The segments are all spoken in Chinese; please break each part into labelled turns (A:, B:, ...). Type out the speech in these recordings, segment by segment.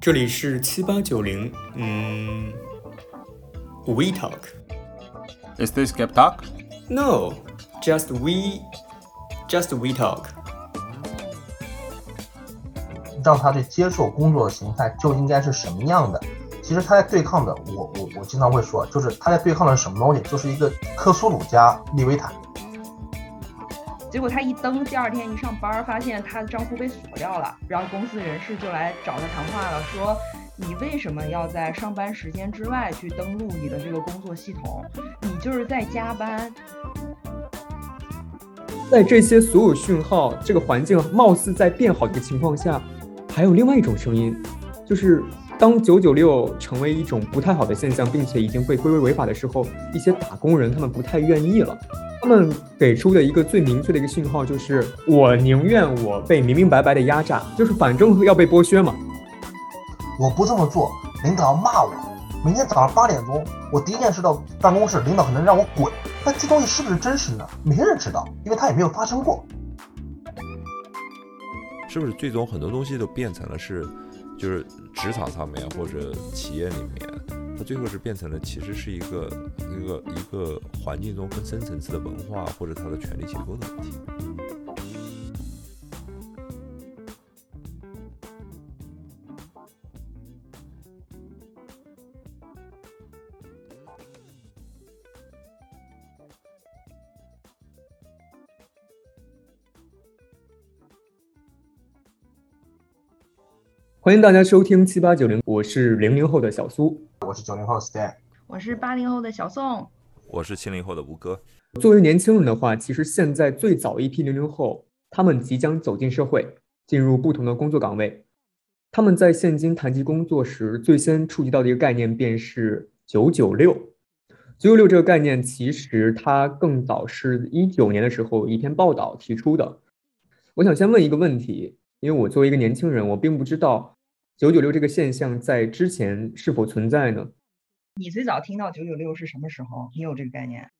A: 这里是七八九零，嗯，We talk。
B: Is this Gap Talk?
A: No, just we, just we talk.
C: 让他去接受工作的形态就应该是什么样的。其实他在对抗的，我我我经常会说，就是他在对抗的是什么东西，就是一个科苏鲁加利维坦。
D: 结果他一登，第二天一上班，发现他的账户被锁掉了，然后公司人事就来找他谈话了，说你为什么要在上班时间之外去登录你的这个工作系统？你就是在加班。
E: 在这些所有讯号，这个环境貌似在变好的情况下，还有另外一种声音，就是当九九六成为一种不太好的现象，并且已经被归为违法的时候，一些打工人他们不太愿意了。他们给出的一个最明确的一个信号就是：我宁愿我被明明白白的压榨，就是反正要被剥削嘛。
C: 我不这么做，领导要骂我。明天早上八点钟，我第一件事到办公室，领导可能让我滚。但这东西是不是真实呢？没人知道，因为它也没有发生过。
F: 是不是最终很多东西都变成了是，就是职场上面或者企业里面，它最后是变成了其实是一个一个一个环境中更深层次的文化或者它的权力结构的问题。
E: 欢迎大家收听七八九零，我是零零后的小苏。
C: 我是九零后的 Stan，
D: 我是八零后的小宋，
F: 我是七零后的吴哥，
E: 作为年轻人的话，其实现在最早一批零零后，他们即将走进社会，进入不同的工作岗位。他们在现今谈及工作时，最先触及到的一个概念便是“九九六”。九九六这个概念，其实它更早是一九年的时候一篇报道提出的。我想先问一个问题，因为我作为一个年轻人，我并不知道九九六这个现象在之前是否存在呢？
D: 你最早听到九九六是什么时候？你有这个概念？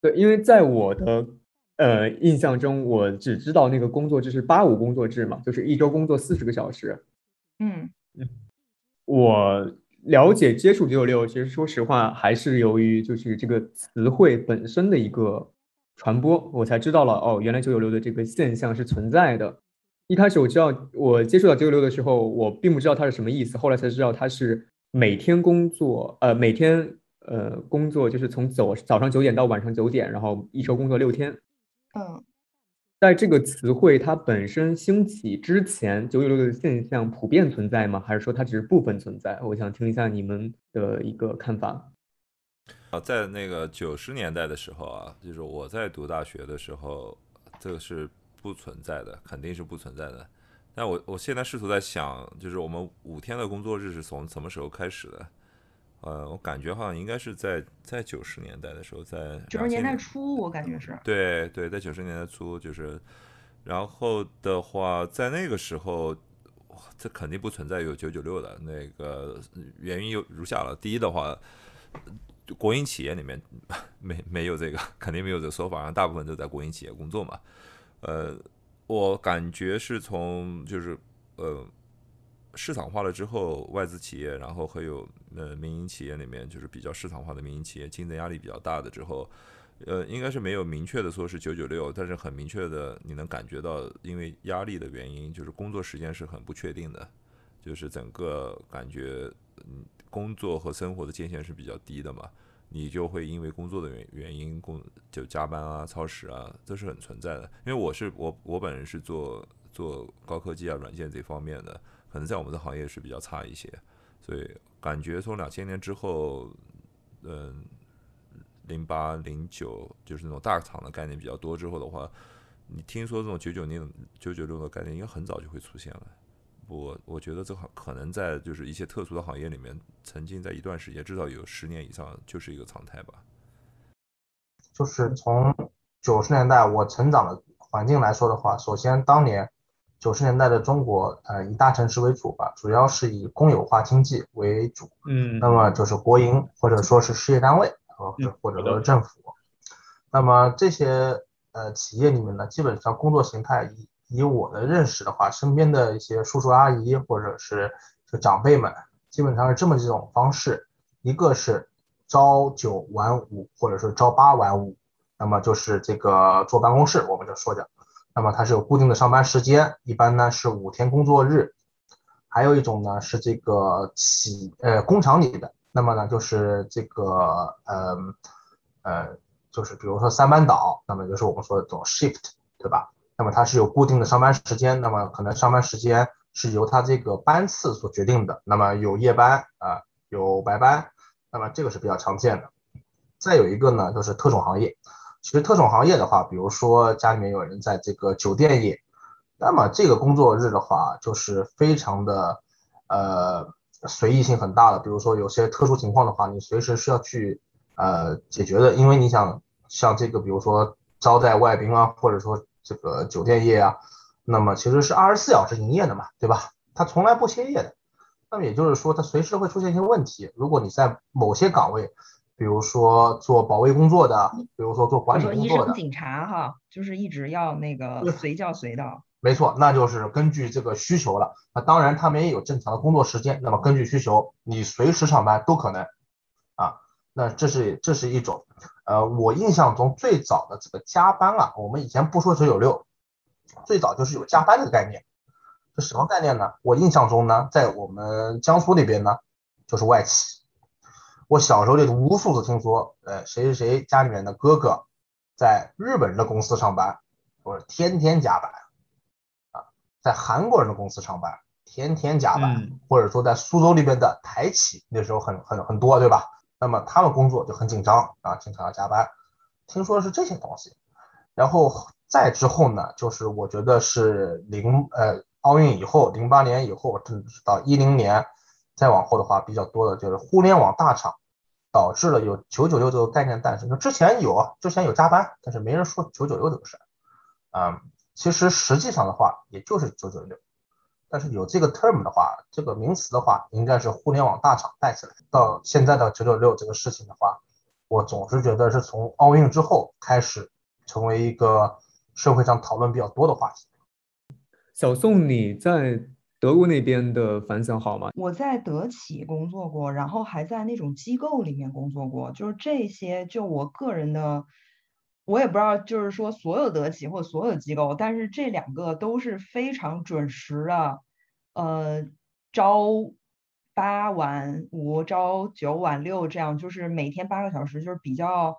E: 对，因为在我的呃印象中，我只知道那个工作制是八五工作制嘛，就是一周工作四十个小时。
D: 嗯，
E: 我了解接触九九六，其实说实话，还是由于就是这个词汇本身的一个传播，我才知道了哦，原来九九六的这个现象是存在的。一开始我知道我接触到九九六的时候，我并不知道它是什么意思，后来才知道它是每天工作，呃，每天呃工作就是从早早上九点到晚上九点，然后一周工作六天。
D: 嗯，
E: 在这个词汇它本身兴起之前，九九六的现象普遍存在吗？还是说它只是部分存在？我想听一下你们的一个看法。
F: 啊，在那个九十年代的时候啊，就是我在读大学的时候，这个是不存在的，肯定是不存在的。但我我现在试图在想，就是我们五天的工作日是从什么时候开始的？呃，我感觉好像应该是在在九十年代的时候，在
D: 九十年代初，我感觉是。
F: 对对，在九十年代初就是，然后的话，在那个时候，这肯定不存在有九九六的那个原因有如下了。第一的话，国营企业里面没没有这个，肯定没有这个说法，然后大部分都在国营企业工作嘛。呃，我感觉是从就是呃市场化了之后，外资企业，然后还有呃民营企业里面，就是比较市场化的民营企业，竞争压力比较大的之后，呃，应该是没有明确的说是九九六，但是很明确的，你能感觉到，因为压力的原因，就是工作时间是很不确定的，就是整个感觉，嗯，工作和生活的界限是比较低的嘛，你就会因为工作的原原因工就加班啊、超时啊，这是很存在的。因为我是我我本人是做做高科技啊、软件这方面的，可能在我们的行业是比较差一些，所以感觉从两千年之后，嗯。零八零九就是那种大厂的概念比较多之后的话，你听说这种九九六九九六的概念应该很早就会出现了。我我觉得这可可能在就是一些特殊的行业里面，曾经在一段时间至少有十年以上就是一个常态吧。
C: 就是从九十年代我成长的环境来说的话，首先当年九十年代的中国，呃，以大城市为主吧，主要是以公有化经济为主，
E: 嗯
C: 那么就是国营或者说是事业单位，呃
E: 嗯，
C: 或者说政府。那么这些呃企业里面呢，基本上工作形态以以我的认识的话，身边的一些叔叔阿姨或者是就长辈们基本上是这么几种方式，一个是朝九晚五，或者是朝八晚五，那么就是这个坐办公室，我们就说讲，那么它是有固定的上班时间，一般呢是五天工作日。还有一种呢是这个企呃工厂里的，那么呢就是这个呃呃就是比如说三班倒，那么就是我们说的这种 shift，对吧？那么它是有固定的上班时间，那么可能上班时间是由它这个班次所决定的，那么有夜班啊，有白班，那么这个是比较常见的。再有一个呢就是特种行业，其实特种行业的话，比如说家里面有人在这个酒店业。那么这个工作日的话，就是非常的，呃，随意性很大的。比如说有些特殊情况的话，你随时是要去呃解决的，因为你想像这个，比如说招待外宾啊，或者说这个酒店业啊，那么其实是二十四小时营业的嘛，对吧？它从来不歇业的。那么也就是说，它随时会出现一些问题。如果你在某些岗位，比如说做保卫工作的，比如说做管理工作的，医
D: 生、警察哈，就是一直要那个随叫随到。
C: 没错，那就是根据这个需求了。那当然，他们也有正常的工作时间。那么根据需求，你随时上班都可能啊。那这是这是一种。呃，我印象中最早的这个加班啊，我们以前不说九九六，最早就是有加班这个概念。这什么概念呢？我印象中呢，在我们江苏那边呢，就是外企。我小时候就无数次听说，呃，谁谁谁家里面的哥哥在日本人的公司上班，我天天加班啊。在韩国人的公司上班，天天加班，或者说在苏州那边的台企，那时候很很很多，对吧？那么他们工作就很紧张啊，经常要加班。听说是这些东西，然后再之后呢，就是我觉得是零呃奥运以后，零八年以后，甚至到一零年再往后的话，比较多的就是互联网大厂导致了有九九六这个概念诞生。就之前有，之前有加班，但是没人说九九六这个事儿，嗯。其实实际上的话，也就是九九六，但是有这个 term 的话，这个名词的话，应该是互联网大厂带起来。到现在的九九六这个事情的话，我总是觉得是从奥运之后开始成为一个社会上讨论比较多的话题。
E: 小宋，你在德国那边的反响好吗？
D: 我在德企工作过，然后还在那种机构里面工作过，就是这些，就我个人的。我也不知道，就是说所有德企或所有机构，但是这两个都是非常准时的，呃，朝八晚五，朝九晚六，这样就是每天八个小时，就是比较，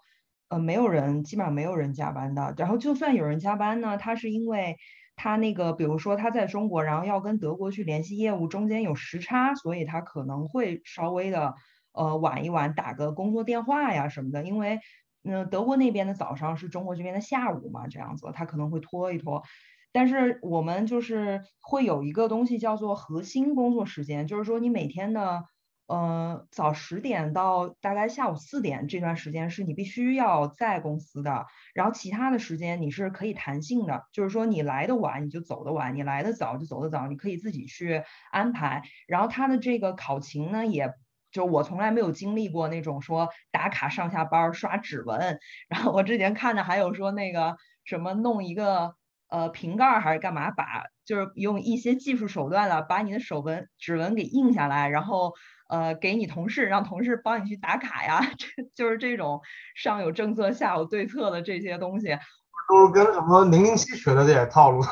D: 呃，没有人，基本上没有人加班的。然后就算有人加班呢，他是因为他那个，比如说他在中国，然后要跟德国去联系业务，中间有时差，所以他可能会稍微的，呃，晚一晚，打个工作电话呀什么的，因为。嗯，德国那边的早上是中国这边的下午嘛，这样子他可能会拖一拖，但是我们就是会有一个东西叫做核心工作时间，就是说你每天的呃早十点到大概下午四点这段时间是你必须要在公司的，然后其他的时间你是可以弹性的，就是说你来的晚你就走的晚，你来的早就走的早，你可以自己去安排。然后他的这个考勤呢也。就我从来没有经历过那种说打卡上下班刷指纹，然后我之前看的还有说那个什么弄一个呃瓶盖还是干嘛，把就是用一些技术手段了，把你的手纹指纹给印下来，然后呃给你同事，让同事帮你去打卡呀，这就是这种上有政策下有对策的这些东西，
C: 都是跟什么零零七学的这些套路。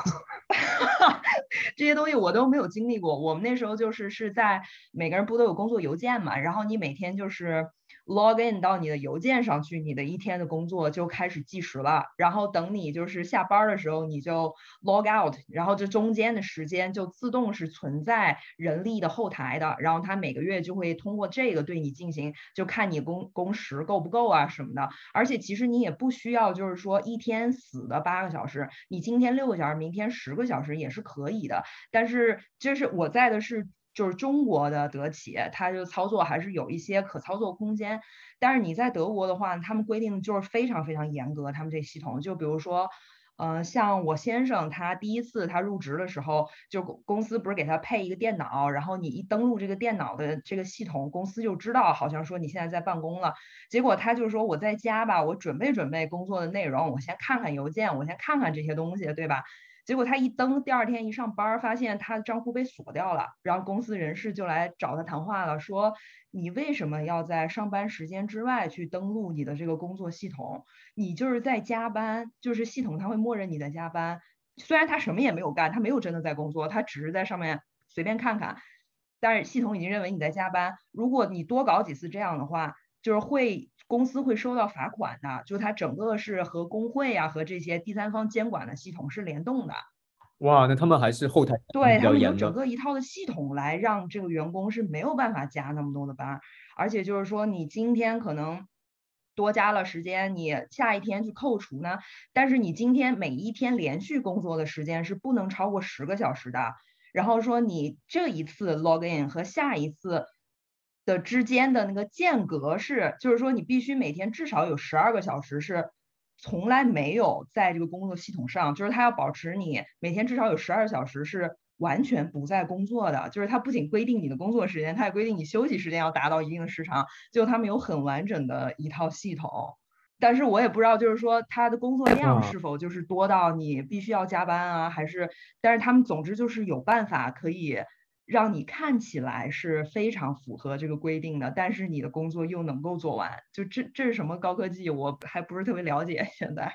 D: 这些东西我都没有经历过。我们那时候就是是在每个人不都有工作邮件嘛，然后你每天就是。Log in 到你的邮件上去，你的一天的工作就开始计时了。然后等你就是下班的时候，你就 log out，然后这中间的时间就自动是存在人力的后台的。然后他每个月就会通过这个对你进行，就看你工工时够不够啊什么的。而且其实你也不需要就是说一天死的八个小时，你今天六个小时，明天十个小时也是可以的。但是就是我在的是。就是中国的德企，它就操作还是有一些可操作空间。但是你在德国的话，他们规定就是非常非常严格。他们这系统，就比如说，嗯，像我先生他第一次他入职的时候，就公司不是给他配一个电脑，然后你一登录这个电脑的这个系统，公司就知道好像说你现在在办公了。结果他就说我在家吧，我准备准备工作的内容，我先看看邮件，我先看看这些东西，对吧？结果他一登，第二天一上班，发现他的账户被锁掉了，然后公司人事就来找他谈话了，说你为什么要在上班时间之外去登录你的这个工作系统？你就是在加班，就是系统它会默认你在加班，虽然他什么也没有干，他没有真的在工作，他只是在上面随便看看，但是系统已经认为你在加班。如果你多搞几次这样的话，就是会公司会收到罚款的，就它整个是和工会啊和这些第三方监管的系统是联动的。
E: 哇，那他们还是后台
D: 对他们有。整个一套的系统来让这个员工是没有办法加那么多的班，而且就是说你今天可能多加了时间，你下一天去扣除呢，但是你今天每一天连续工作的时间是不能超过十个小时的。然后说你这一次 login 和下一次的之间的那个间隔是，就是说你必须每天至少有十二个小时是从来没有在这个工作系统上，就是它要保持你每天至少有十二小时是完全不在工作的，就是它不仅规定你的工作时间，它也规定你休息时间要达到一定的时长，就他们有很完整的一套系统。但是我也不知道，就是说他的工作量是否就是多到你必须要加班啊，还是？但是他们总之就是有办法可以让你看起来是非常符合这个规定的，但是你的工作又能够做完。就这这是什么高科技，我还不是特别了解。现在。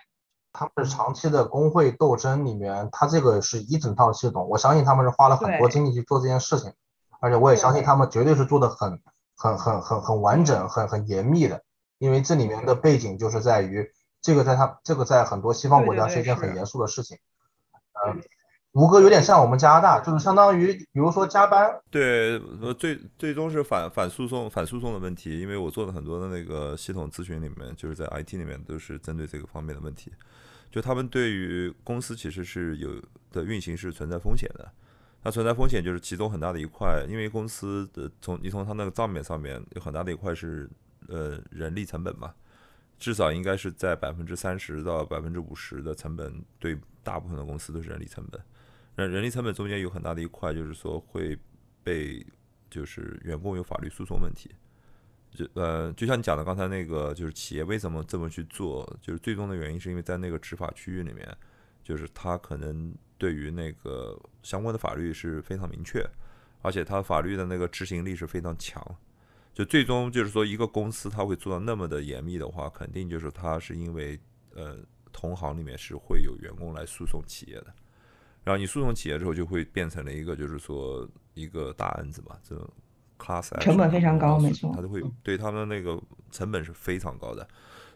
C: 他们是长期的工会斗争里面，他这个是一整套系统，我相信他们是花了很多精力去做这件事情，而且我也相信他们绝对是做的很很很很很完整、很很严密的，因为这里面的背景就是在于这个在他这个在很多西方国家
D: 是
C: 是一件很严肃的事情，呃，吴哥有点像我们加拿大，就是相当于比如说加班，
F: 对，呃，最最终是反反诉讼反诉讼的问题，因为我做的很多的那个系统咨询里面，就是在 IT 里面都是针对这个方面的问题，就他们对于公司其实是有的运行是存在风险的，它存在风险就是其中很大的一块，因为公司的从你从它那个账面上面有很大的一块是呃人力成本嘛，至少应该是在百分之三十到百分之五十的成本，对大部分的公司都是人力成本。人人力成本中间有很大的一块，就是说会被就是员工有法律诉讼问题。就呃，就像你讲的刚才那个，就是企业为什么这么去做，就是最终的原因是因为在那个执法区域里面，就是他可能对于那个相关的法律是非常明确，而且他法律的那个执行力是非常强。就最终就是说，一个公司他会做到那么的严密的话，肯定就是他是因为呃同行里面是会有员工来诉讼企业的。然后你诉讼企业之后，就会变成了一个就是说一个大案子嘛，这种 class
D: 成本非常高没错
F: 它都会对他们那个成本是非常高的，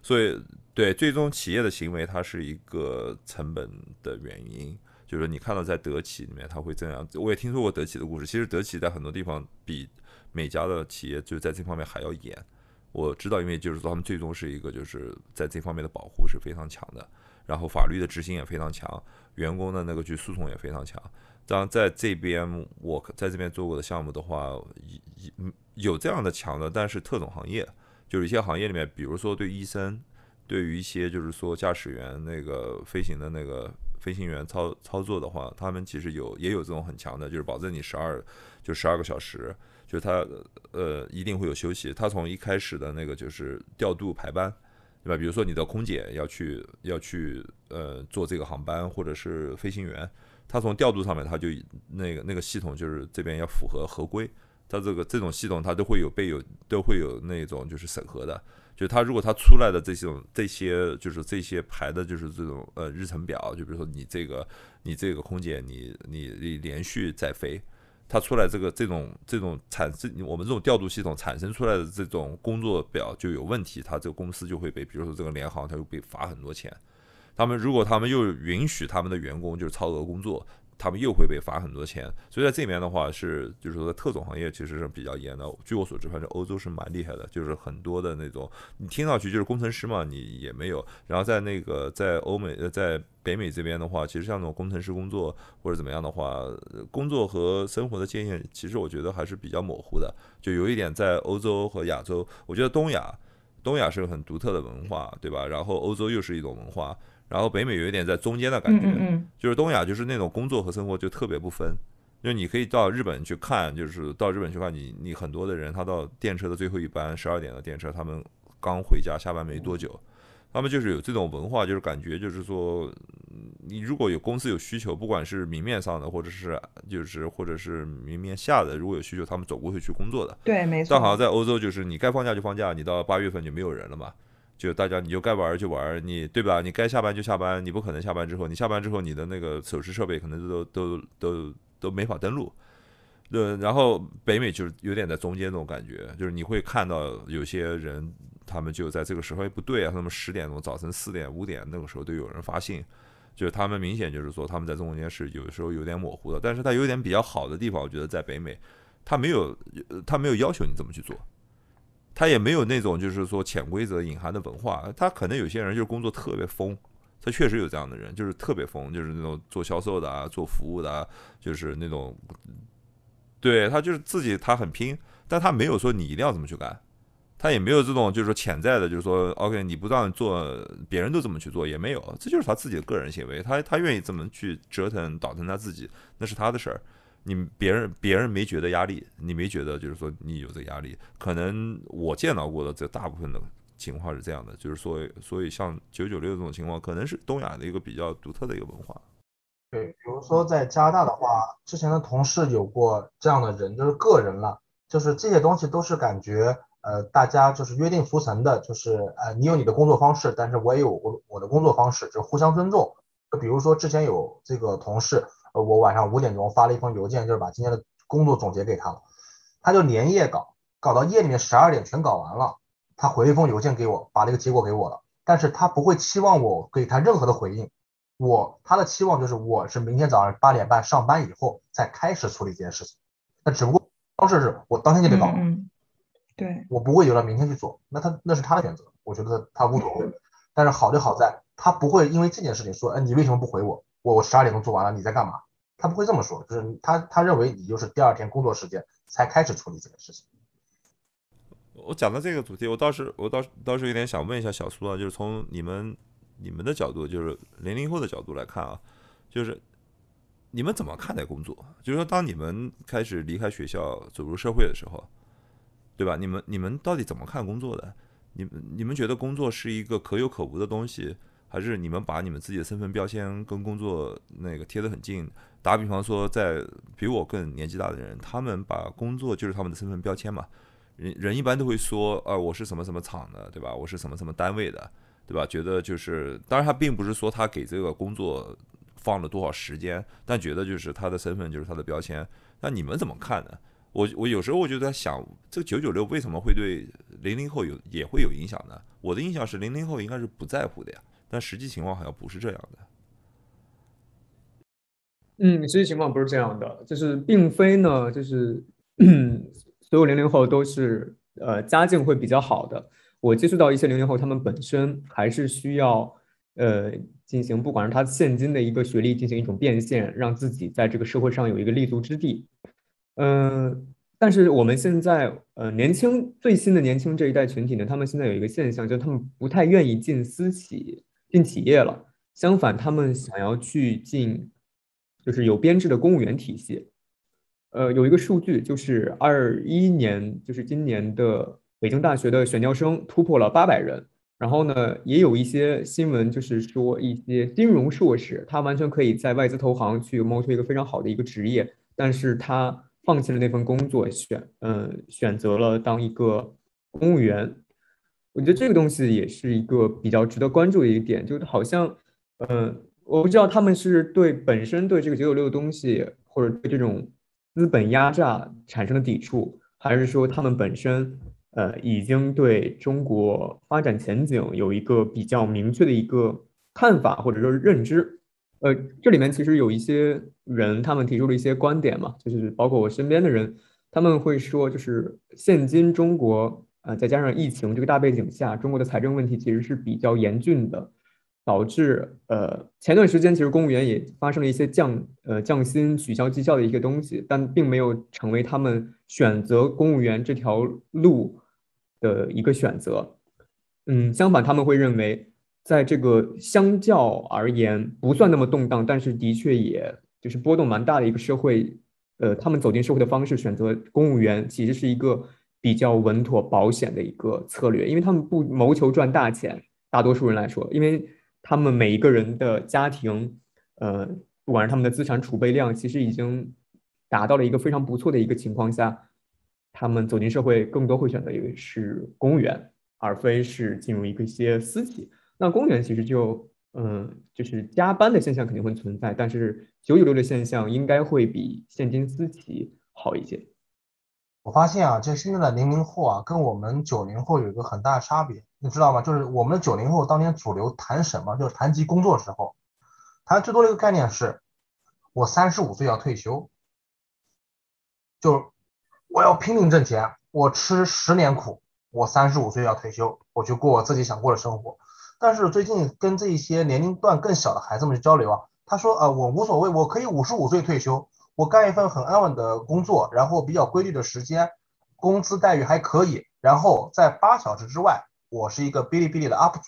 F: 所以对最终企业的行为，它是一个成本的原因。就是你看到在德企里面，它会这样。我也听说过德企的故事。其实德企在很多地方比每家的企业就在这方面还要严。我知道，因为就是说他们最终是一个就是在这方面的保护是非常强的，然后法律的执行也非常强，员工的那个去诉讼也非常强。当然，在这边我在这边做过的项目的话，有有这样的强的，但是特种行业就是一些行业里面，比如说对医生，对于一些就是说驾驶员那个飞行的那个飞行员操操作的话，他们其实有也有这种很强的，就是保证你十二就十二个小时，就他呃一定会有休息。他从一开始的那个就是调度排班，对吧？比如说你的空姐要去要去呃做这个航班，或者是飞行员，他从调度上面他就那个那个系统就是这边要符合合规。他这个这种系统，它都会有被有都会有那种就是审核的，就他如果他出来的这种这些就是这些排的就是这种呃日程表，就比如说你这个你这个空姐你你你连续在飞，它出来这个这种这种产生我们这种调度系统产生出来的这种工作表就有问题，它这个公司就会被比如说这个联行它就被罚很多钱，他们如果他们又允许他们的员工就是超额工作。他们又会被罚很多钱，所以在这边的话是，就是说特种行业其实是比较严的。据我所知，反正欧洲是蛮厉害的，就是很多的那种，你听上去就是工程师嘛，你也没有。然后在那个在欧美呃在北美这边的话，其实像那种工程师工作或者怎么样的话，工作和生活的界限，其实我觉得还是比较模糊的。就有一点在欧洲和亚洲，我觉得东亚东亚是个很独特的文化，对吧？然后欧洲又是一种文化。然后北美有一点在中间的感觉，就是东亚就是那种工作和生活就特别不分，就你可以到日本去看，就是到日本去看你你很多的人，他到电车的最后一班十二点的电车，他们刚回家下班没多久，他们就是有这种文化，就是感觉就是说你如果有公司有需求，不管是明面上的，或者是就是或者是明面下的，如果有需求，他们总归会去工作的。
D: 对，没错。
F: 但好像在欧洲，就是你该放假就放假，你到八月份就没有人了嘛，就大家你就该玩就玩，你对吧？你该下班就下班，你不可能下班之后，你下班之后你的那个手持设备可能都都都都都没法登录。对，然后北美就是有点在中间那种感觉，就是你会看到有些人，他们就在这个时候，哎，不对啊，他们十点钟、早晨四点、五点那个时候都有人发信，就是他们明显就是说他们在中间是有时候有点模糊的，但是他有点比较好的地方，我觉得在北美，他没有他没有要求你怎么去做，他也没有那种就是说潜规则隐含的文化，他可能有些人就是工作特别疯，他确实有这样的人，就是特别疯，就是那种做销售的啊，做服务的啊，就是那种。对他就是自己，他很拼，但他没有说你一定要这么去干，他也没有这种就是说潜在的，就是说，OK，你不这样做，别人都这么去做也没有，这就是他自己的个人行为，他他愿意怎么去折腾倒腾他自己，那是他的事儿，你别人别人没觉得压力，你没觉得就是说你有这个压力，可能我见到过的这大部分的情况是这样的，就是说，所以像九九六这种情况，可能是东亚的一个比较独特的一个文化。
C: 对，比如说在加拿大的话，之前的同事有过这样的人，就是个人了，就是这些东西都是感觉，呃，大家就是约定俗成的，就是呃，你有你的工作方式，但是我也有我我的工作方式，就互相尊重。就比如说之前有这个同事，我晚上五点钟发了一封邮件，就是把今天的工作总结给他了，他就连夜搞，搞到夜里面十二点全搞完了，他回了一封邮件给我，把那个结果给我了，但是他不会期望我给他任何的回应。我他的期望就是我是明天早上八点半上班以后再开始处理这件事情，那只不过方式是我当天就得搞，
D: 对
C: 我不会留到明天去做，那他那是他的选择，我觉得他无所谓。但是好就好在他不会因为这件事情说，哎，你为什么不回我？我我十二点钟做完了，你在干嘛？他不会这么说，就是他他认为你就是第二天工作时间才开始处理这件事情。
F: 我讲到这个主题，我倒是我倒是倒是有点想问一下小苏啊，就是从你们。你们的角度就是零零后的角度来看啊，就是你们怎么看待工作？就是说，当你们开始离开学校走入社会的时候，对吧？你们你们到底怎么看工作的？你们你们觉得工作是一个可有可无的东西，还是你们把你们自己的身份标签跟工作那个贴得很近？打比方说，在比我更年纪大的人，他们把工作就是他们的身份标签嘛。人人一般都会说，啊，我是什么什么厂的，对吧？我是什么什么单位的。对吧？觉得就是，当然他并不是说他给这个工作放了多少时间，但觉得就是他的身份就是他的标签。那你们怎么看呢？我我有时候我就在想，这个九九六为什么会对零零后有也会有影响呢？我的印象是零零后应该是不在乎的呀，但实际情况好像不是这样的。
E: 嗯，实际情况不是这样的，就是并非呢，就是 所有零零后都是呃家境会比较好的。我接触到一些零零后，他们本身还是需要，呃，进行不管是他现今的一个学历进行一种变现，让自己在这个社会上有一个立足之地。嗯，但是我们现在，呃，年轻最新的年轻这一代群体呢，他们现在有一个现象，就他们不太愿意进私企、进企业了，相反，他们想要去进，就是有编制的公务员体系。呃，有一个数据，就是二一年，就是今年的。北京大学的选调生突破了八百人，然后呢，也有一些新闻，就是说一些金融硕士，他完全可以在外资投行去谋求一个非常好的一个职业，但是他放弃了那份工作，选嗯选择了当一个公务员。我觉得这个东西也是一个比较值得关注的一个点，就好像嗯，我不知道他们是对本身对这个九九六的东西，或者对这种资本压榨产生了抵触，还是说他们本身。呃，已经对中国发展前景有一个比较明确的一个看法或者说认知。呃，这里面其实有一些人，他们提出了一些观点嘛，就是包括我身边的人，他们会说，就是现今中国，呃，再加上疫情这个大背景下，中国的财政问题其实是比较严峻的。导致呃前段时间其实公务员也发生了一些降呃降薪取消绩效的一些东西，但并没有成为他们选择公务员这条路的一个选择。嗯，相反他们会认为，在这个相较而言不算那么动荡，但是的确也就是波动蛮大的一个社会，呃，他们走进社会的方式选择公务员其实是一个比较稳妥保险的一个策略，因为他们不谋求赚大钱，大多数人来说，因为。他们每一个人的家庭，呃，不管是他们的资产储备量，其实已经达到了一个非常不错的一个情况下，他们走进社会更多会选择一个是公务员，而非是进入一个一些私企。那公务员其实就嗯，就是加班的现象肯定会存在，但是九九六的现象应该会比现金私企好一些。
C: 我发现啊，这现在的零零后啊，跟我们九零后有一个很大的差别，你知道吗？就是我们的九零后当年主流谈什么，就是谈及工作的时候，谈最多的一个概念是，我三十五岁要退休，就我要拼命挣钱，我吃十年苦，我三十五岁要退休，我去过我自己想过的生活。但是最近跟这一些年龄段更小的孩子们去交流啊，他说啊，我无所谓，我可以五十五岁退休。我干一份很安稳的工作，然后比较规律的时间，工资待遇还可以，然后在八小时之外，我是一个哔哩哔哩的 UP 主，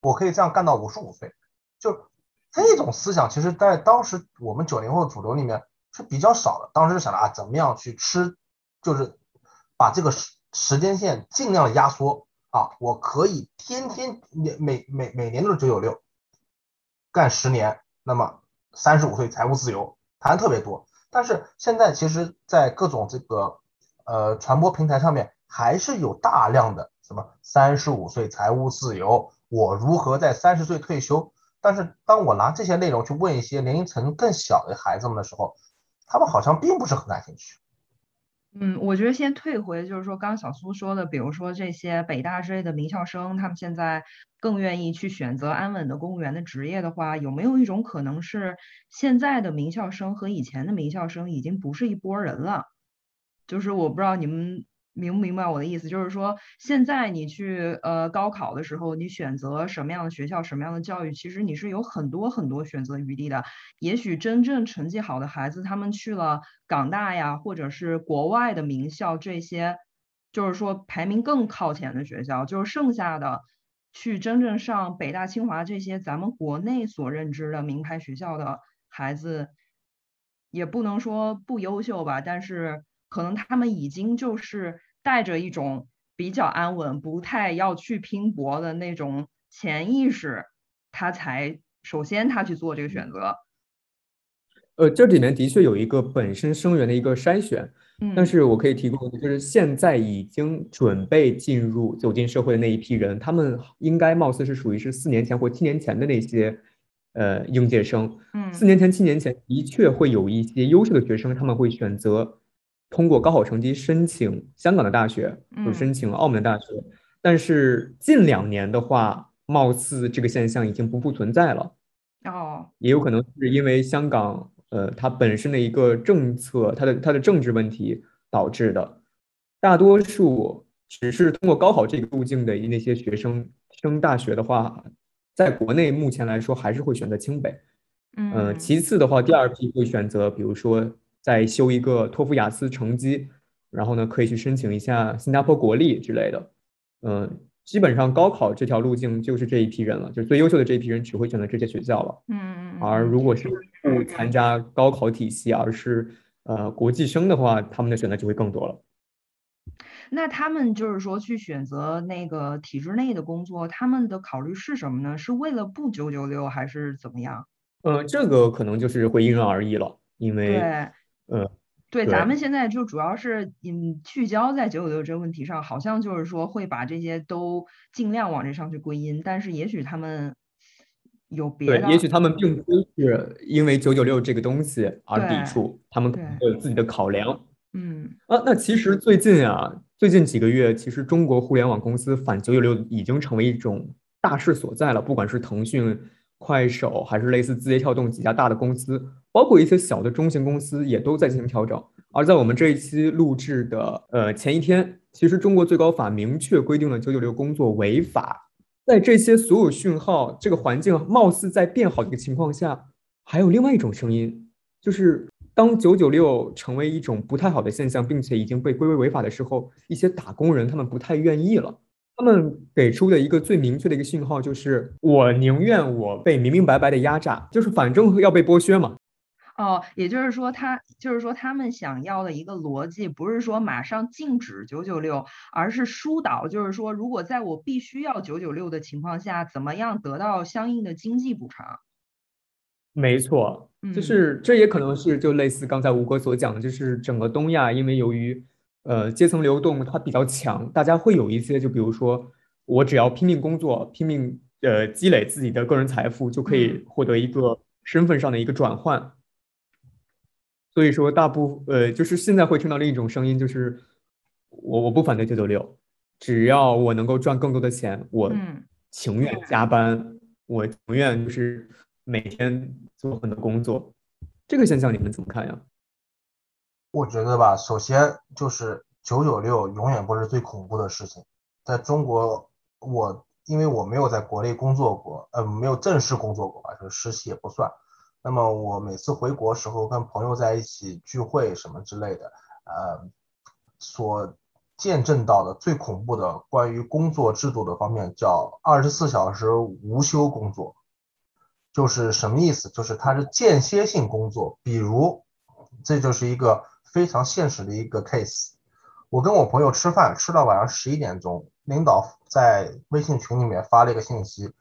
C: 我可以这样干到五十五岁。就这种思想，其实在当时我们九零后主流里面是比较少的。当时就想着啊，怎么样去吃，就是把这个时时间线尽量压缩啊，我可以天天每每每每年都是九九六，干十年，那么三十五岁财务自由。谈特别多，但是现在其实，在各种这个呃传播平台上面，还是有大量的什么三十五岁财务自由，我如何在三十岁退休？但是当我拿这些内容去问一些年龄层更小的孩子们的时候，他们好像并不是很感兴趣。
D: 嗯，我觉得先退回，就是说刚刚小苏说的，比如说这些北大之类的名校生，他们现在更愿意去选择安稳的公务员的职业的话，有没有一种可能是现在的名校生和以前的名校生已经不是一拨人了？就是我不知道你们。明不明白我的意思？就是说，现在你去呃高考的时候，你选择什么样的学校、什么样的教育，其实你是有很多很多选择余地的。也许真正成绩好的孩子，他们去了港大呀，或者是国外的名校，这些就是说排名更靠前的学校，就是剩下的去真正上北大、清华这些咱们国内所认知的名牌学校的孩子，也不能说不优秀吧，但是可能他们已经就是。带着一种比较安稳、不太要去拼搏的那种潜意识，他才首先他去做这个选择。
E: 呃，这里面的确有一个本身生源的一个筛选，但是我可以提供的就是现在已经准备进入走进社会的那一批人，他们应该貌似是属于是四年前或七年前的那些呃应届生。
D: 嗯，
E: 四年前、七年前的确会有一些优秀的学生，他们会选择。通过高考成绩申请香港的大学，或者申请澳门的大学，但是近两年的话，貌似这个现象已经不复存在了。
D: 哦，
E: 也有可能是因为香港，呃，它本身的一个政策，它的它的政治问题导致的。大多数只是通过高考这个路径的那些学生升大学的话，在国内目前来说还是会选择清北。
D: 嗯，
E: 其次的话，第二批会选择，比如说。再修一个托福雅思成绩，然后呢，可以去申请一下新加坡国立之类的。嗯，基本上高考这条路径就是这一批人了，就是最优秀的这一批人只会选择这些学校了。
D: 嗯
E: 而如果是不参加高考体系，而是呃国际生的话，他们的选择就会更多了。
D: 那他们就是说去选择那个体制内的工作，他们的考虑是什么呢？是为了不九九六，还是怎么样？
E: 呃，这个可能就是会因人而异了，因为。
D: 对。
E: 嗯，
D: 对，咱们现在就主要是嗯聚焦在九九六这个问题上，好像就是说会把这些都尽量往这上去归因，但是也许他们有别
E: 的，也许他们并不是因为九九六这个东西而抵触，他们有自己的考量。
D: 嗯
E: 啊，那其实最近啊，最近几个月，其实中国互联网公司反九九六已经成为一种大势所在了，不管是腾讯。快手还是类似字节跳动几家大的公司，包括一些小的中型公司也都在进行调整。而在我们这一期录制的呃前一天，其实中国最高法明确规定了九九六工作违法。在这些所有讯号，这个环境貌似在变好的一个情况下，还有另外一种声音，就是当九九六成为一种不太好的现象，并且已经被归为违法的时候，一些打工人他们不太愿意了。他们给出的一个最明确的一个信号就是，我宁愿我被明明白白的压榨，就是反正要被剥削嘛。
D: 哦，也就是说，他就是说，他们想要的一个逻辑，不是说马上禁止九九六，而是疏导，就是说，如果在我必须要九九六的情况下，怎么样得到相应的经济补偿？
E: 没错，就
D: 嗯
E: 是这也可能是就类似刚才吴哥所讲的，就是整个东亚因为由于呃阶层流动它比较强，大家会有一些就比如说我只要拼命工作，拼命呃积累自己的个人财富，就可以
D: 嗯
E: 获得一个身份上的一个转换。所以说，大部呃就是现在会听到另一种声音，就是我我不反对九九六，只要我能够赚更多的钱，我
D: 嗯
E: 情愿加班，我情愿就是每天做很多工作。这个现象你们怎么看呀？
C: 我觉得吧，首先就是九九六永远不是最恐怖的事情。在中国，我因为我没有在国内工作过，呃，没有正式工作过吧，就是实习也不算。那么我每次回国时候跟朋友在一起聚会什么之类的，呃，所见证到的最恐怖的关于工作制度的方面叫二十四小时无休工作。就是什么意思？就是它是间歇性工作，比如，这就是一个非常现实的一个 case。我跟我朋友吃饭，吃到晚上十一点钟，领导在微信群里面发了一个信息，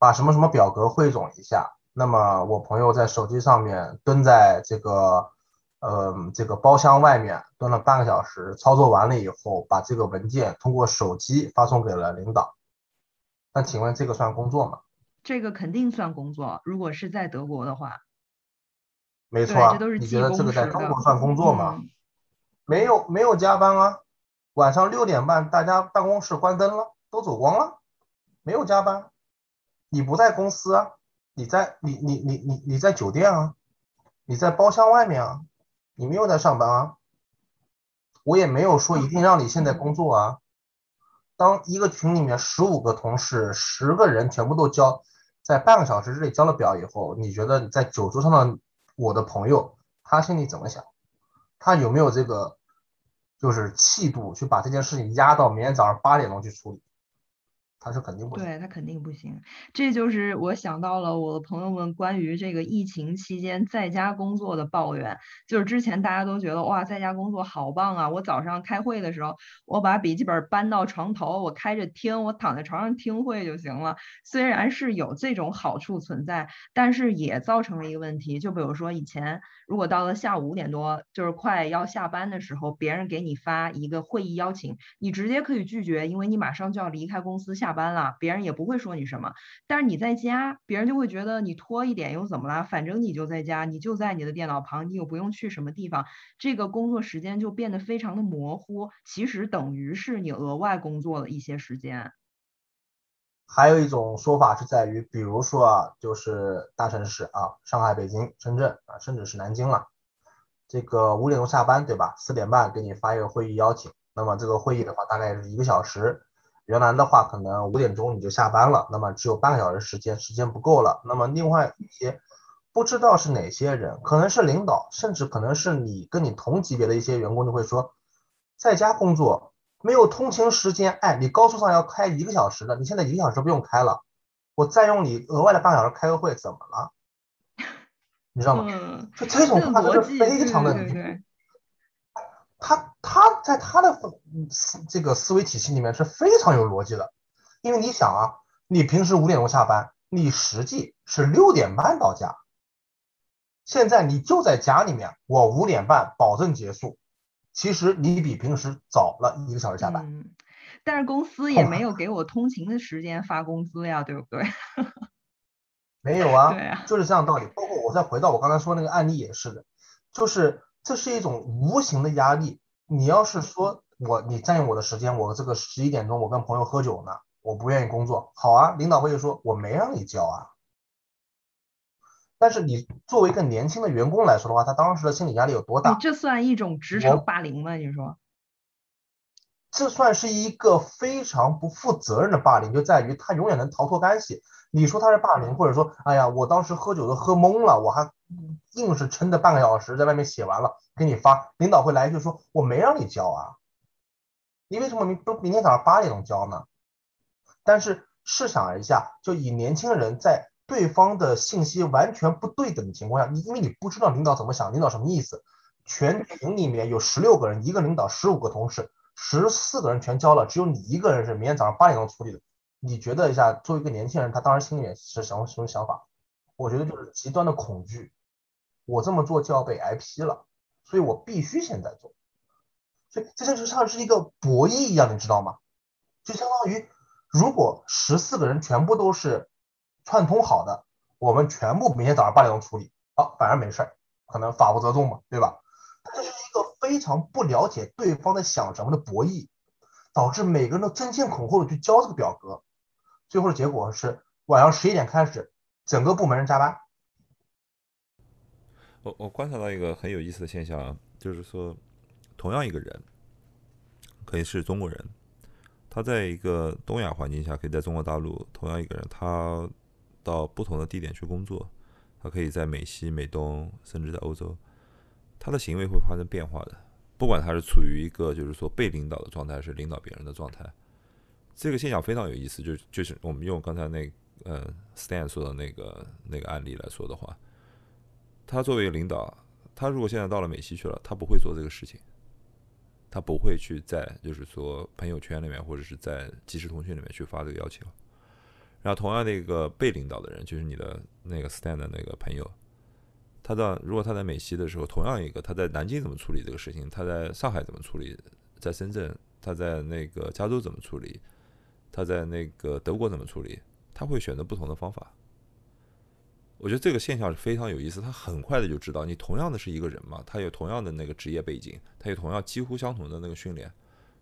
C: 把什么什么表格汇总一下。那么我朋友在手机上面蹲在这个，呃，这个包厢外面蹲了半个小时，操作完了以后，把这个文件通过手机发送给了领导。那请问这个算工作吗？
D: 这个肯定算工作，如果是在德国的话，
C: 没错你觉得这个在中国算工作吗？
D: 嗯
C: 没有没有加班啊，晚上六点半大家办公室关灯了，都走光了，没有加班。你不在公司啊，你在你你你你你在酒店啊，你在包厢外面啊，你没有在上班啊。我也没有说一定让你现在工作啊。当一个群里面十五个同事，十个人全部都交在半个小时之内交了表以后，你觉得你在酒桌上的我的朋友，他心里怎么想？他有没有这个就是气度去把这件事情压到明天早上八点钟去处理？他是肯定不行。
D: 对他肯定不行，这就是我想到了我的朋友们关于这个疫情期间在家工作的抱怨。就是之前大家都觉得哇，在家工作好棒啊！我早上开会的时候，我把笔记本搬到床头，我开着听，我躺在床上听会就行了。虽然是有这种好处存在，但是也造成了一个问题。就比如说以前，如果到了下午五点多，就是快要下班的时候，别人给你发一个会议邀请，你直接可以拒绝，因为你马上就要离开公司下下班了，别人也不会说你什么。但是你在家，别人就会觉得你拖一点又怎么了？反正你就在家，你就在你的电脑旁，你又不用去什么地方，这个工作时间就变得非常的模糊，其实等于是你额外工作了一些时间。
C: 还有一种说法是在于，比如说啊，就是大城市啊，上海、北京、深圳啊，甚至是南京了，这个五点钟下班，对吧？四点半给你发一个会议邀请，那么这个会议的话大概是一个小时，原来的话可能五点钟你就下班了，那么只有半个小时时间，时间不够了。那么另外一些不知道是哪些人，可能是领导，甚至可能是你跟你同级别的一些员工就会说，在家工作。没有通勤时间，哎，你高速上要开一个小时的，你现在一个小时不用开了，我再用你额外的半小时开个会，怎么了？你知道吗？
D: 嗯，
C: 就这种话
D: 就是
C: 非常的
D: 对对对。
C: 他他在他的思这个思维体系里面是非常有逻辑的，因为你想啊，你平时五点钟下班，你实际是六点半到家，现在你就在家里面，我五点半保证结束，其实你比平时早了一个小时下班。
D: 嗯，但是公司也没有给我通勤的时间发工资呀，对不对？
C: 没有啊，
D: 对啊
C: 就是这样道理。包括我再回到我刚才说那个案例也是的，就是这是一种无形的压力。你要是说我你占用我的时间，我这个十一点钟我跟朋友喝酒呢，我不愿意工作，好啊，领导会说我没让你交啊。但是你作为一个年轻的员工来说的话，他当时的心理压力有多
D: 哎
C: 大？
D: 这算一种职场霸凌吗？你说？
C: 这算是一个非常不负责任的霸凌，就在于他永远能逃脱干系。你说他是霸凌，或者说，哎呀，我当时喝酒都喝懵了，我还硬是撑着半个小时在外面写完了给你发，领导会来一句说，我没让你交啊，你为什么明都明天早上八点钟交呢？但是试想一下，就以年轻人在对方的信息完全不对等的情况下，你因为你不知道领导怎么想，领导什么意思，全群里面有十六个人，一个领导，十五个同事。十四个人全交了，只有你一个人是明天早上八点钟处理的。你觉得一下，作为一个年轻人，他当时心里面是什么什么想法？我觉得就是极端的恐惧，我这么做就要被挨批了，所以我必须现在做。所以这就像是一个博弈一样，你知道吗？就相当于如果十四个人全部都是串通好的，我们全部明天早上八点钟处理，好，反而没事儿，可能法不责众嘛，对吧？这是一个非常不了解对方在想什么的博弈，导致每个人都争先恐后的去交这个表格，最后的结果是晚上十一点开始，整个部门人加班。
F: 我我观察到一个很有意思的现象，就是说，同样一个人，可以是中国人，他在一个东亚环境下，可以在中国大陆，同样一个人，他到不同的地点去工作，他可以在美西、美东，甚至在欧洲，他的行为会发生变化的。不管他是处于一个就是说被领导的状态，还是领导别人的状态，这个现象非常有意思。就就是我们用刚才那呃 Stan 说的那个那个案例来说的话。他作为领导，他如果现在到了美西去了，他不会做这个事情，他不会去在就是说朋友圈里面或者是在即时通讯里面去发这个邀请。然后同样的一个被领导的人，就是你的那个 stand 的那个朋友，他到如果他在美西的时候，同样一个他在南京怎么处理这个事情，他在上海怎么处理，在深圳他在那个加州怎么处理，他在那个德国怎么处理，他会选择不同的方法。我觉得这个现象是非常有意思，他很快的就知道你同样的是一个人嘛，他有同样的那个职业背景，他有同样几乎相同的那个训练，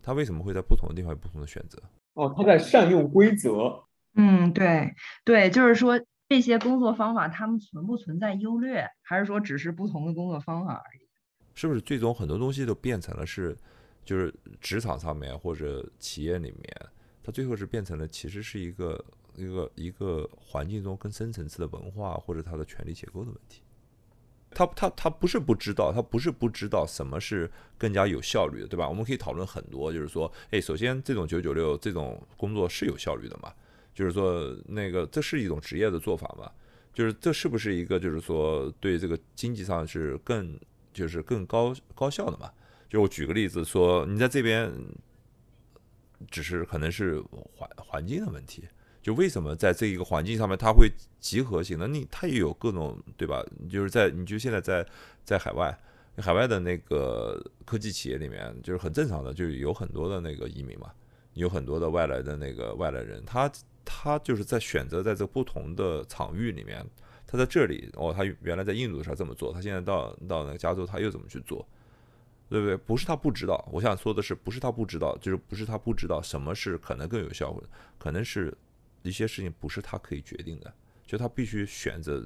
F: 他为什么会在不同的地方有不同的选择？
E: 哦，他在善用规则。
D: 嗯，对对，就是说这些工作方法，他们存不存在优劣，还是说只是不同的工作方法而已？
F: 是不是最终很多东西都变成了是，就是职场上面或者企业里面，它最后是变成了其实是一个。一个一个环境中更深层次的文化或者它的权力结构的问题，他他他不是不知道，他不是不知道什么是更加有效率的，对吧？我们可以讨论很多，就是说，哎，首先这种九九六这种工作是有效率的嘛？就是说，那个这是一种职业的做法嘛？就是这是不是一个就是说对这个经济上是更就是更高高效的嘛？就我举个例子说，你在这边只是可能是环环境的问题。就为什么在这一个环境上面，它会集合性的？你它也有各种，对吧？就是在你就现在在在海外，海外的那个科技企业里面，就是很正常的，就有很多的那个移民嘛，有很多的外来的那个外来人，他他就是在选择在这不同的场域里面，他在这里哦，他原来在印度的时候这么做，他现在到到那个加州他又怎么去做，对不对？不是他不知道，我想说的是，不是他不知道，就是不是他不知道什么是可能更有效的，可能是。一些事情不是他可以决定的，就他必须选择。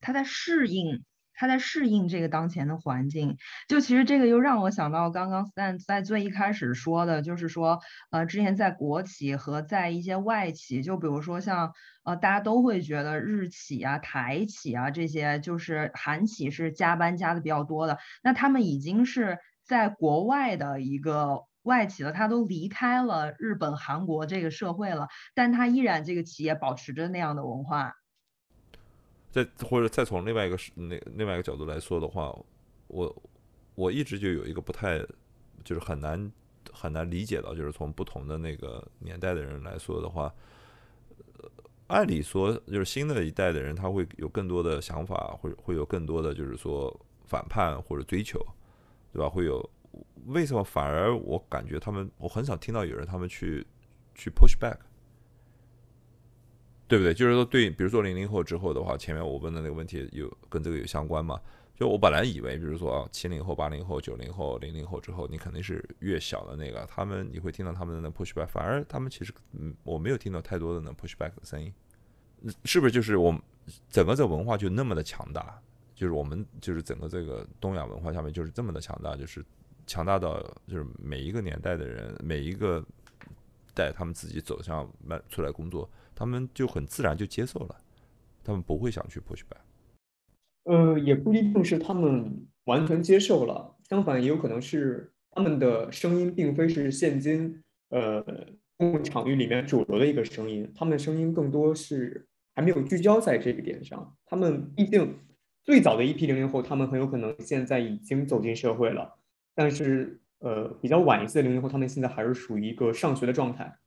D: 他在适应，他在适应这个当前的环境。就其实这个又让我想到刚刚 Stan 在最一开始说的，就是说，呃，之前在国企和在一些外企，就比如说像呃，大家都会觉得日企啊、台企啊这些，就是韩企是加班加的比较多的，那他们已经是在国外的一个。外企了，他都离开了日本、韩国这个社会了，但他依然这个企业保持着那样的文化。
F: 再或者再从另外一个那另外一个角度来说的话，我我一直就有一个不太就是很难很难理解到，就是从不同的那个年代的人来说的话，按理说就是新的一代的人他会有更多的想法，会会有更多的就是说反叛或者追求，对吧？会有。为什么反而我感觉他们，我很少听到有人他们去去 push back，对不对？就是说，对，比如说零零后之后的话，前面我问的那个问题有跟这个有相关嘛？就我本来以为，比如说啊七零后、八零后、九零后、零零后之后，你肯定是越小的那个，他们你会听到他们的 push back，反而他们其实嗯，我没有听到太多的那 push back 的声音，是不是？就是我们整个这文化就那么的强大，就是我们就是整个这个东亚文化下面就是这么的强大，就是。强大到就是每一个年代的人，每一个带他们自己走向慢出来工作，他们就很自然就接受了，他们不会想去 push back。
E: 呃，也不一定是他们完全接受了，相反也有可能是他们的声音并非是现今呃公共场域里面主流的一个声音，他们的声音更多是还没有聚焦在这个点上。他们毕竟最早的一批零零后，他们很有可能现在已经走进社会了。但是，呃，比较晚一些的零零后，他们现在还是属于一个上学的状态。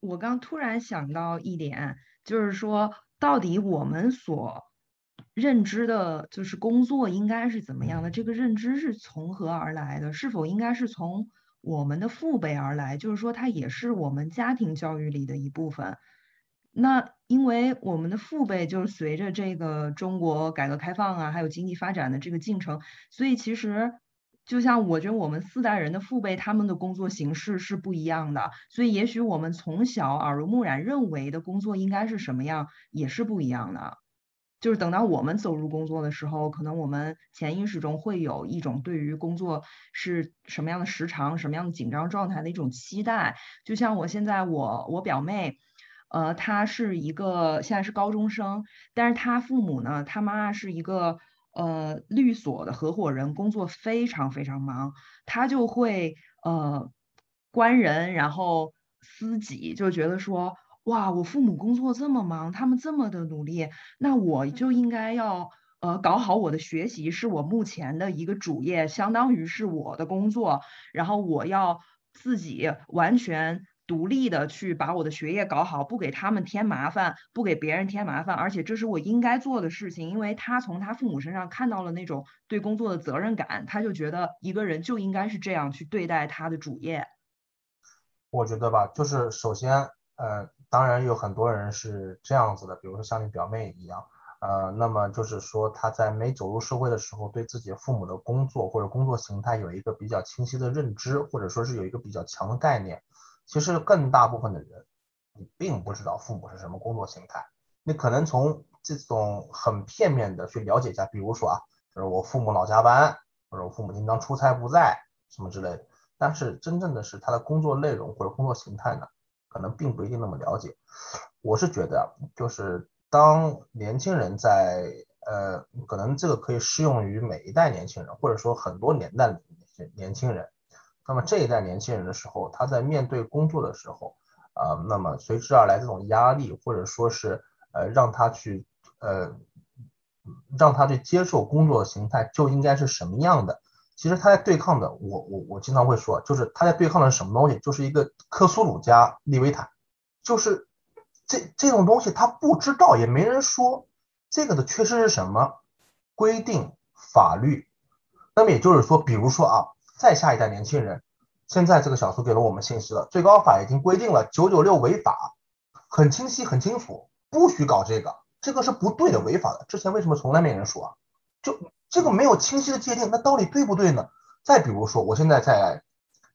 D: 我刚突然想到一点，就是说，到底我们所认知的，就是工作应该是怎么样的？这个认知是从何而来的？是否应该是从我们的父辈而来？就是说，它也是我们家庭教育里的一部分。那因为我们的父辈就是随着这个中国改革开放啊，还有经济发展的这个进程，所以其实就像我觉得我们四代人的父辈他们的工作形式是不一样的，所以也许我们从小耳濡目染认为的工作应该是什么样，也是不一样的。就是等到我们走入工作的时候，可能我们潜意识中会有一种对于工作是什么样的时长、什么样的紧张状态的一种期待。就像我现在我我表妹。呃，她是一个现在是高中生，但是她父母呢，她妈是一个呃律所的合伙人，工作非常非常忙，他就会呃关人，然后私己，就觉得说，哇，我父母工作这么忙，他们这么的努力，那我就应该要呃搞好我的学习，是我目前的一个主业，相当于是我的工作，然后我要自己完全。独立的去把我的学业搞好，不给他们添麻烦，不给别人添麻烦，而且这是我应该做的事情。因为他从他父母身上看到了那种对工作的责任感，他就觉得一个人就应该是这样去对待他的主业。
C: 我觉得吧，就是首先，呃，当然有很多人是这样子的，比如说像你表妹一样，呃，那么就是说他在没走入社会的时候，对自己父母的工作或者工作形态有一个比较清晰的认知，或者说是有一个比较强的概念。其实更大部分的人，你并不知道父母是什么工作形态，你可能从这种很片面的去了解一下，比如说啊，就是我父母老加班，或者我父母经常出差不在，什么之类的。但是真正的是他的工作内容或者工作形态呢，可能并不一定那么了解。我是觉得，就是当年轻人在呃，可能这个可以适用于每一代年轻人，或者说很多年代的年轻人。那么这一代年轻人的时候，他在面对工作的时候，啊，那么随之而来这种压力，或者说是呃让他去呃让他去接受工作的形态就应该是什么样的？其实他在对抗的，我我我经常会说，就是他在对抗的是什么东西？就是一个克苏鲁加利维坦，就是这这种东西他不知道，也没人说这个的缺失是什么？规定法律。那么也就是说，比如说啊。再下一代年轻人，现在这个小说给了我们信息了，最高法已经规定了九九六违法，很清晰很清楚，不许搞这个，这个是不对的，违法的。之前为什么从来没人说啊？就这个没有清晰的界定，那到底对不对呢？再比如说，我现在在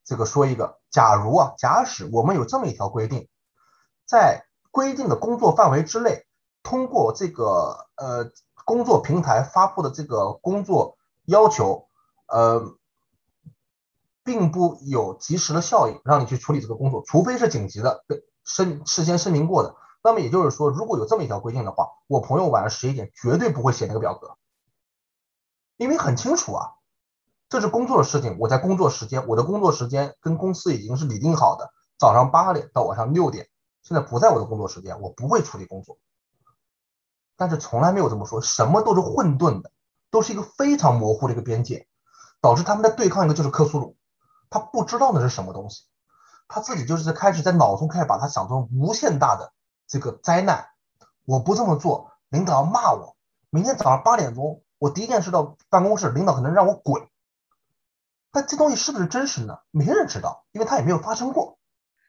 C: 这个说一个，假如啊，假使我们有这么一条规定，在规定的工作范围之内，通过这个呃工作平台发布的这个工作要求，呃。并不有及时的效应，让你去处理这个工作，除非是紧急的，申事先声明过的。那么也就是说，如果有这么一条规定的话，我朋友晚上十一点绝对不会写那个表格，因为很清楚啊，这是工作的事情，我在工作时间，我的工作时间跟公司已经是拟定好的，早上八点到晚上六点，现在不在我的工作时间，我不会处理工作。但是从来没有这么说，什么都是混沌的，都是一个非常模糊的一个边界，导致他们在对抗一个就是克苏鲁。他不知道那是什么东西，他自己就是开始在脑中开始把他想成无限大的这个灾难。我不这么做，领导要骂我。明天早上八点钟，我第一件事到办公室，领导可能让我滚。但这东西是不是真实呢？没人知道，因为他也没有发生过。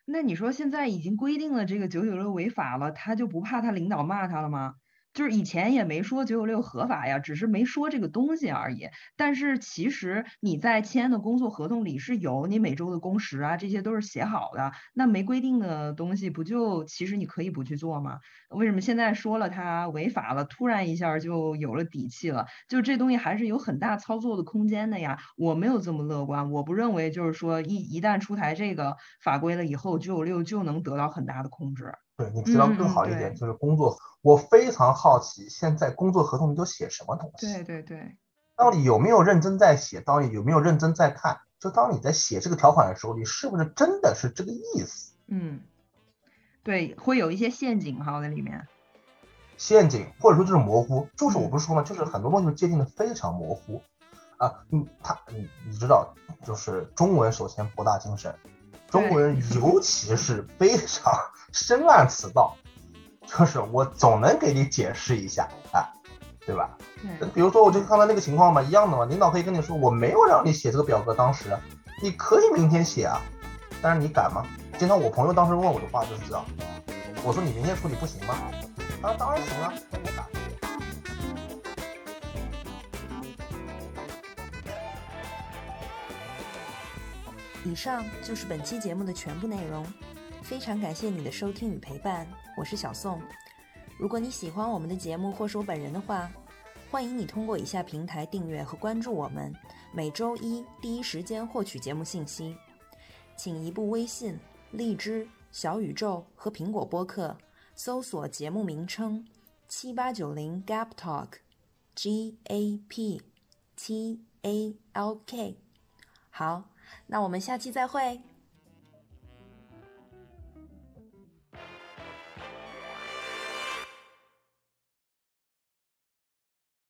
D: 那你说现在已经规定了这个九九六违法了，他就不怕他领导骂他了吗？就是以前也没说九九六合法呀，只是没说这个东西而已。但是其实你在签的工作合同里是有你每周的工时啊，这些都是写好的。那没规定的东西，不就其实你可以不去做吗？为什么现在说了它违法了，突然一下就有了底气了？就这东西还是有很大操作的空间的呀。我没有这么乐观，我不认为就是说一一旦出台这个法规了以后，九九六就能得到很大的控制。
C: 对你知道更好一点，就是工作。我非常好奇，现在工作合同里都写什么东
D: 西？对对对，
C: 到底有没有认真在写？到底有没有认真在看？就当你在写这个条款的时候，你是不是真的是这个意思？
D: 嗯，对，会有一些陷阱哈在里面。
C: 陷阱或者说就是模糊，就是我不是说嘛？就是很多东西界定的非常模糊啊。嗯，他你你知道，就是中文首先博大精深，中国人尤其是非常深谙此道。就是我总能给你解释一下啊，对吧？
G: 对，
C: 比如说我就刚才那个情况嘛，一样的嘛，领导可以跟你说，我没有让你写这个表格，当时你可以明天写啊，但是你敢吗？经常我朋友当时问我的话就是这样，我说你明天处理不行吗？他说，当然行啊，我敢。
D: 以上就是本期节目的全部内容，非常感谢你的收听与陪伴，我是小宋。如果你喜欢我们的节目或是我本人的话，欢迎你通过以下平台订阅和关注我们，每周一第一时间获取节目信息。请移步微信、荔枝、小宇宙和苹果播客搜索节目名称“七八九零 Gap Talk”，G A P T A L K。好。那我们下期再会。